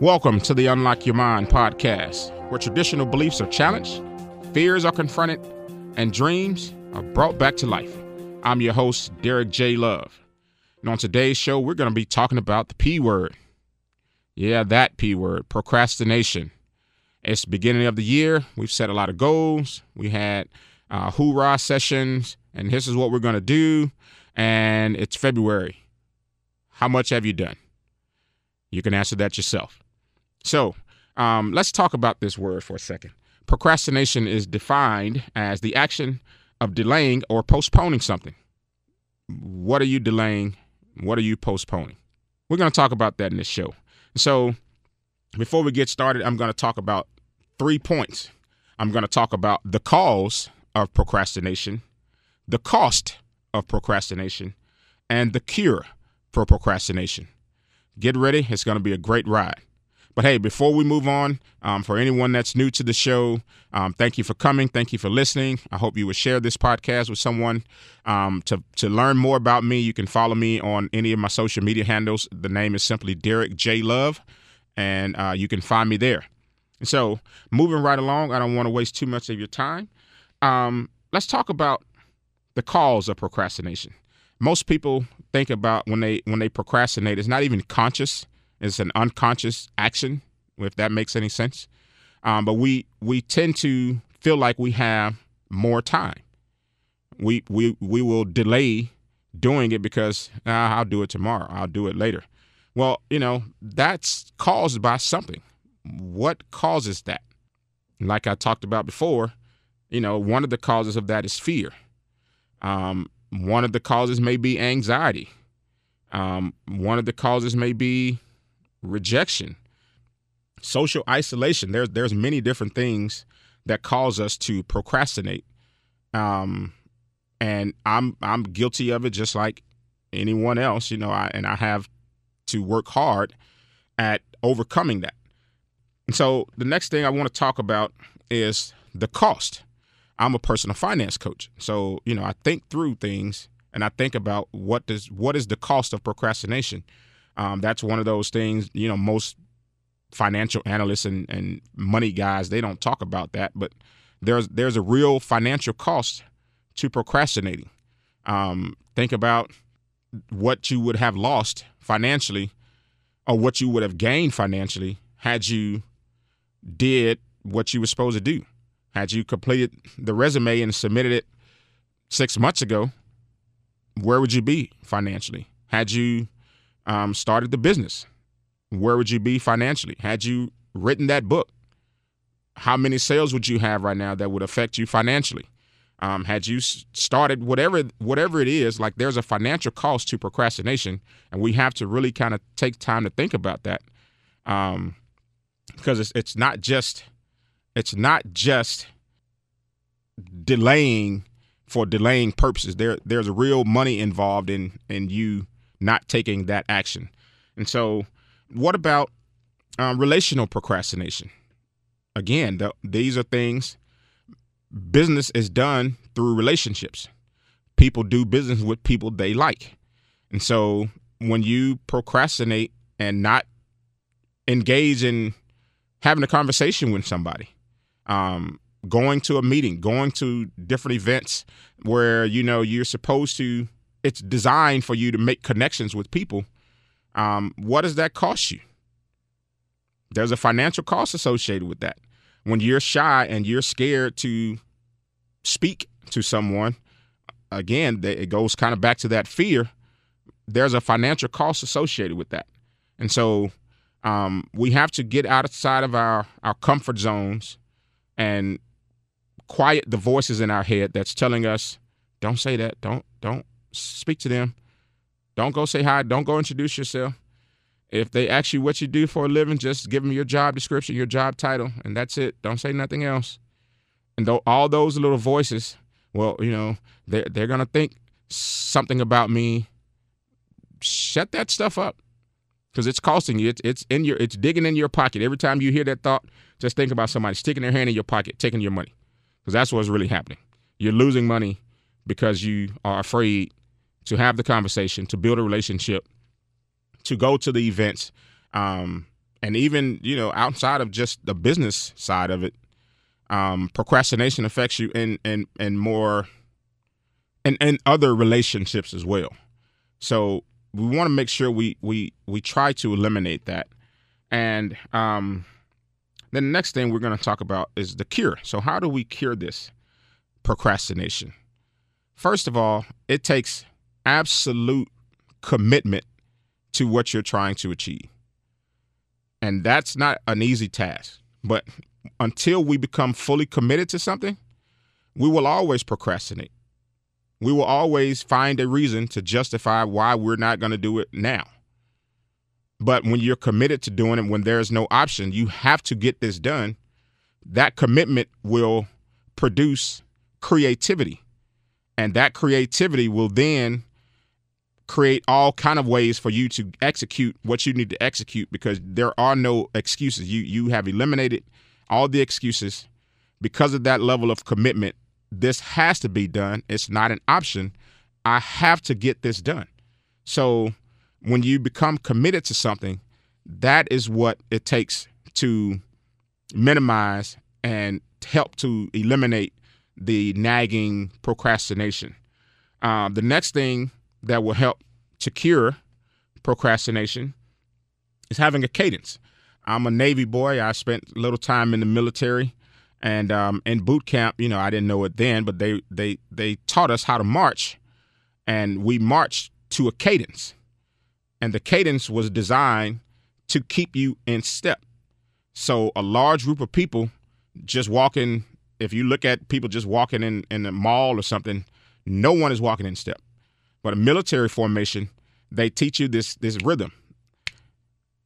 Welcome to the Unlock Your Mind podcast, where traditional beliefs are challenged, fears are confronted, and dreams are brought back to life. I'm your host, Derek J. Love. And on today's show, we're going to be talking about the P word. Yeah, that P word, procrastination. It's the beginning of the year. We've set a lot of goals. We had uh, hoorah sessions, and this is what we're going to do. And it's February. How much have you done? You can answer that yourself. So um, let's talk about this word for a second. Procrastination is defined as the action of delaying or postponing something. What are you delaying? What are you postponing? We're going to talk about that in this show. So before we get started, I'm going to talk about three points. I'm going to talk about the cause of procrastination, the cost of procrastination, and the cure for procrastination. Get ready, it's going to be a great ride. But hey, before we move on, um, for anyone that's new to the show, um, thank you for coming. Thank you for listening. I hope you would share this podcast with someone. Um, to to learn more about me, you can follow me on any of my social media handles. The name is simply Derek J Love, and uh, you can find me there. So, moving right along, I don't want to waste too much of your time. Um, let's talk about the cause of procrastination. Most people think about when they when they procrastinate, it's not even conscious it's an unconscious action, if that makes any sense. Um, but we we tend to feel like we have more time. We we we will delay doing it because ah, I'll do it tomorrow. I'll do it later. Well, you know that's caused by something. What causes that? Like I talked about before, you know, one of the causes of that is fear. Um, one of the causes may be anxiety. Um, one of the causes may be rejection, social isolation. There's there's many different things that cause us to procrastinate. Um, and I'm I'm guilty of it just like anyone else, you know, I, and I have to work hard at overcoming that. And so the next thing I want to talk about is the cost. I'm a personal finance coach. So, you know, I think through things and I think about what does what is the cost of procrastination? Um, that's one of those things, you know, most financial analysts and, and money guys, they don't talk about that, but there's there's a real financial cost to procrastinating. Um, think about what you would have lost financially or what you would have gained financially had you did what you were supposed to do. Had you completed the resume and submitted it six months ago, where would you be financially? Had you um, started the business, where would you be financially? Had you written that book, how many sales would you have right now that would affect you financially? Um, had you started whatever whatever it is, like there's a financial cost to procrastination, and we have to really kind of take time to think about that, um, because it's it's not just it's not just delaying for delaying purposes. There there's real money involved in in you not taking that action. And so, what about um, relational procrastination? Again, the, these are things business is done through relationships. People do business with people they like. And so, when you procrastinate and not engage in having a conversation with somebody, um, going to a meeting, going to different events where you know you're supposed to it's designed for you to make connections with people. Um, what does that cost you? There's a financial cost associated with that. When you're shy and you're scared to speak to someone, again, it goes kind of back to that fear. There's a financial cost associated with that. And so um, we have to get outside of our, our comfort zones and quiet the voices in our head that's telling us, don't say that, don't, don't, speak to them. Don't go say hi. Don't go introduce yourself. If they ask you what you do for a living, just give them your job description, your job title, and that's it. Don't say nothing else. And though all those little voices, well, you know, they're they're gonna think something about me. Shut that stuff up, because it's costing you. It's it's in your it's digging in your pocket every time you hear that thought. Just think about somebody sticking their hand in your pocket, taking your money, because that's what's really happening. You're losing money because you are afraid to have the conversation, to build a relationship, to go to the events, um, and even you know outside of just the business side of it, um, procrastination affects you in in in more and and other relationships as well. So we want to make sure we we we try to eliminate that. And um, then the next thing we're going to talk about is the cure. So how do we cure this procrastination? First of all, it takes absolute commitment to what you're trying to achieve. And that's not an easy task. But until we become fully committed to something, we will always procrastinate. We will always find a reason to justify why we're not going to do it now. But when you're committed to doing it, when there's no option, you have to get this done. That commitment will produce creativity. And that creativity will then create all kind of ways for you to execute what you need to execute because there are no excuses. You you have eliminated all the excuses because of that level of commitment. This has to be done. It's not an option. I have to get this done. So when you become committed to something, that is what it takes to minimize and help to eliminate the nagging procrastination. Um, the next thing that will help to cure procrastination is having a cadence. I'm a Navy boy. I spent a little time in the military, and um, in boot camp, you know, I didn't know it then, but they they they taught us how to march, and we marched to a cadence, and the cadence was designed to keep you in step. So a large group of people just walking. If you look at people just walking in in a mall or something, no one is walking in step. But a military formation, they teach you this this rhythm,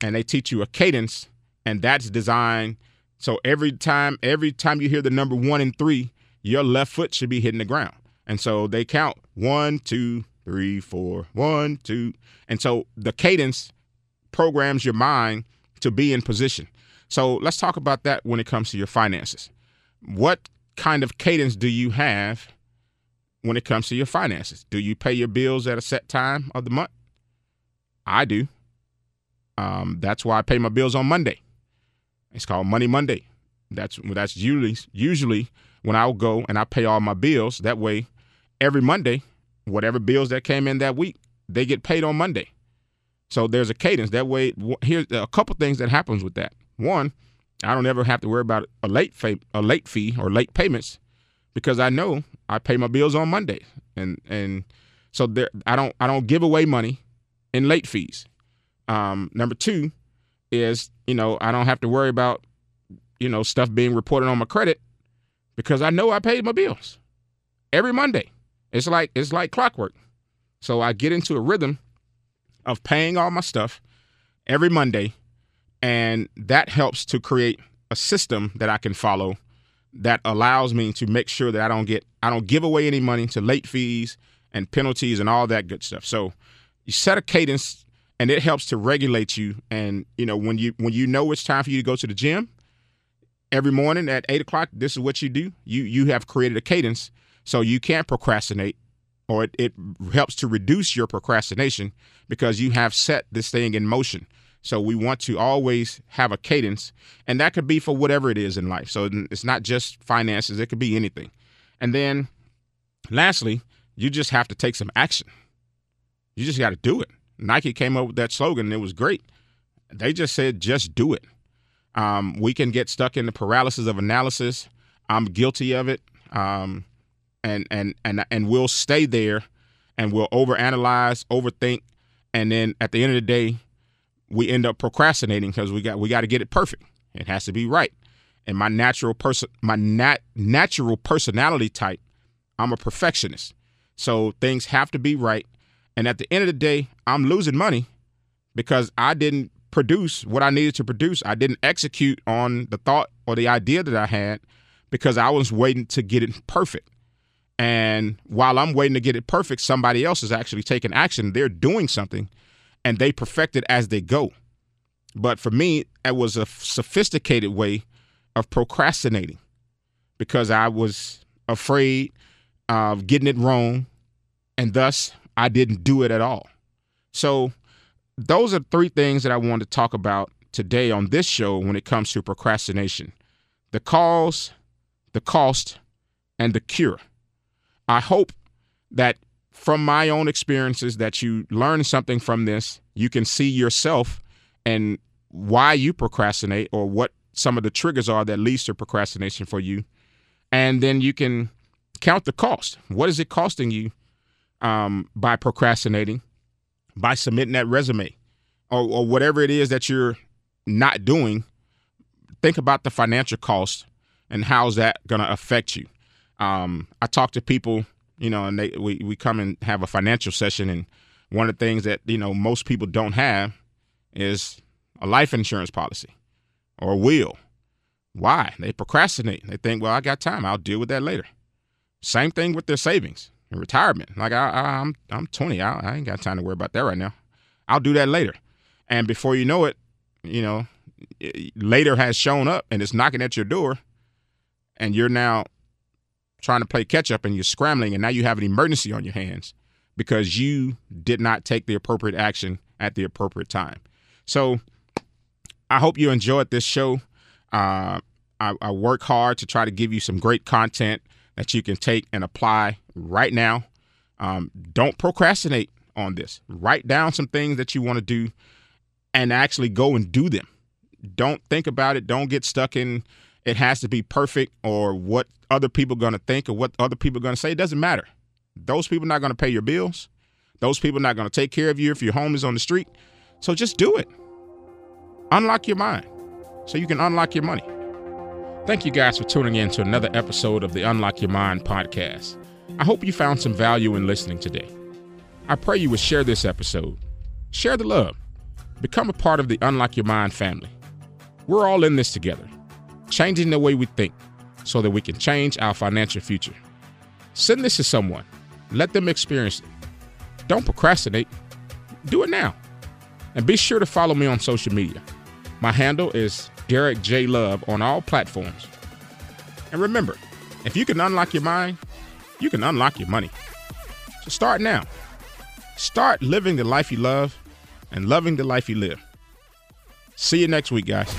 and they teach you a cadence, and that's designed so every time every time you hear the number one and three, your left foot should be hitting the ground, and so they count one, two, three, four, one, two, and so the cadence programs your mind to be in position. So let's talk about that when it comes to your finances. What kind of cadence do you have when it comes to your finances. Do you pay your bills at a set time of the month? I do. Um, that's why I pay my bills on Monday. It's called Money Monday. That's that's usually usually when I'll go and I pay all my bills. That way, every Monday, whatever bills that came in that week, they get paid on Monday. So there's a cadence. That way, here's a couple things that happens with that. One, I don't ever have to worry about a late fee, a late fee or late payments because I know I pay my bills on Monday, and and so there I don't I don't give away money in late fees. Um, number two is you know I don't have to worry about you know stuff being reported on my credit because I know I paid my bills every Monday. It's like it's like clockwork. So I get into a rhythm of paying all my stuff every Monday, and that helps to create a system that I can follow that allows me to make sure that I don't get I don't give away any money to late fees and penalties and all that good stuff. So you set a cadence and it helps to regulate you. And you know when you when you know it's time for you to go to the gym every morning at eight o'clock, this is what you do. You you have created a cadence so you can't procrastinate, or it, it helps to reduce your procrastination because you have set this thing in motion. So we want to always have a cadence, and that could be for whatever it is in life. So it's not just finances, it could be anything. And then lastly, you just have to take some action. You just got to do it. Nike came up with that slogan, and it was great. They just said, just do it. Um, we can get stuck in the paralysis of analysis. I'm guilty of it. Um, and, and, and, and we'll stay there and we'll overanalyze, overthink. And then at the end of the day, we end up procrastinating because we got we got to get it perfect. It has to be right. And my natural person, my nat- natural personality type, I'm a perfectionist. So things have to be right. And at the end of the day, I'm losing money because I didn't produce what I needed to produce. I didn't execute on the thought or the idea that I had because I was waiting to get it perfect. And while I'm waiting to get it perfect, somebody else is actually taking action. They're doing something and they perfect it as they go. But for me, it was a sophisticated way of procrastinating because I was afraid of getting it wrong, and thus I didn't do it at all. So, those are three things that I wanted to talk about today on this show when it comes to procrastination the cause, the cost, and the cure. I hope that from my own experiences that you learn something from this. You can see yourself and why you procrastinate or what some of the triggers are that leads to procrastination for you. And then you can count the cost. What is it costing you um, by procrastinating, by submitting that resume, or, or whatever it is that you're not doing? Think about the financial cost and how's that going to affect you. Um, I talk to people, you know, and they we, we come and have a financial session, and one of the things that you know most people don't have is a life insurance policy or a will. Why? They procrastinate. They think, well, I got time. I'll deal with that later. Same thing with their savings and retirement. Like I, I, am I'm, I'm 20. I, I ain't got time to worry about that right now. I'll do that later. And before you know it, you know, later has shown up and it's knocking at your door, and you're now trying to play catch up and you're scrambling, and now you have an emergency on your hands because you did not take the appropriate action at the appropriate time. So I hope you enjoyed this show. Uh, I, I work hard to try to give you some great content that you can take and apply right now. Um, don't procrastinate on this. Write down some things that you want to do and actually go and do them. Don't think about it. Don't get stuck in it has to be perfect or what other people are going to think or what other people are going to say. It doesn't matter. Those people are not going to pay your bills. Those people are not going to take care of you if your home is on the street. So just do it. Unlock your mind so you can unlock your money. Thank you guys for tuning in to another episode of the Unlock Your Mind podcast. I hope you found some value in listening today. I pray you would share this episode. Share the love. Become a part of the Unlock Your Mind family. We're all in this together, changing the way we think so that we can change our financial future. Send this to someone. Let them experience it. Don't procrastinate. Do it now. And be sure to follow me on social media. My handle is Derek J. Love on all platforms. And remember, if you can unlock your mind, you can unlock your money. So start now. Start living the life you love and loving the life you live. See you next week, guys.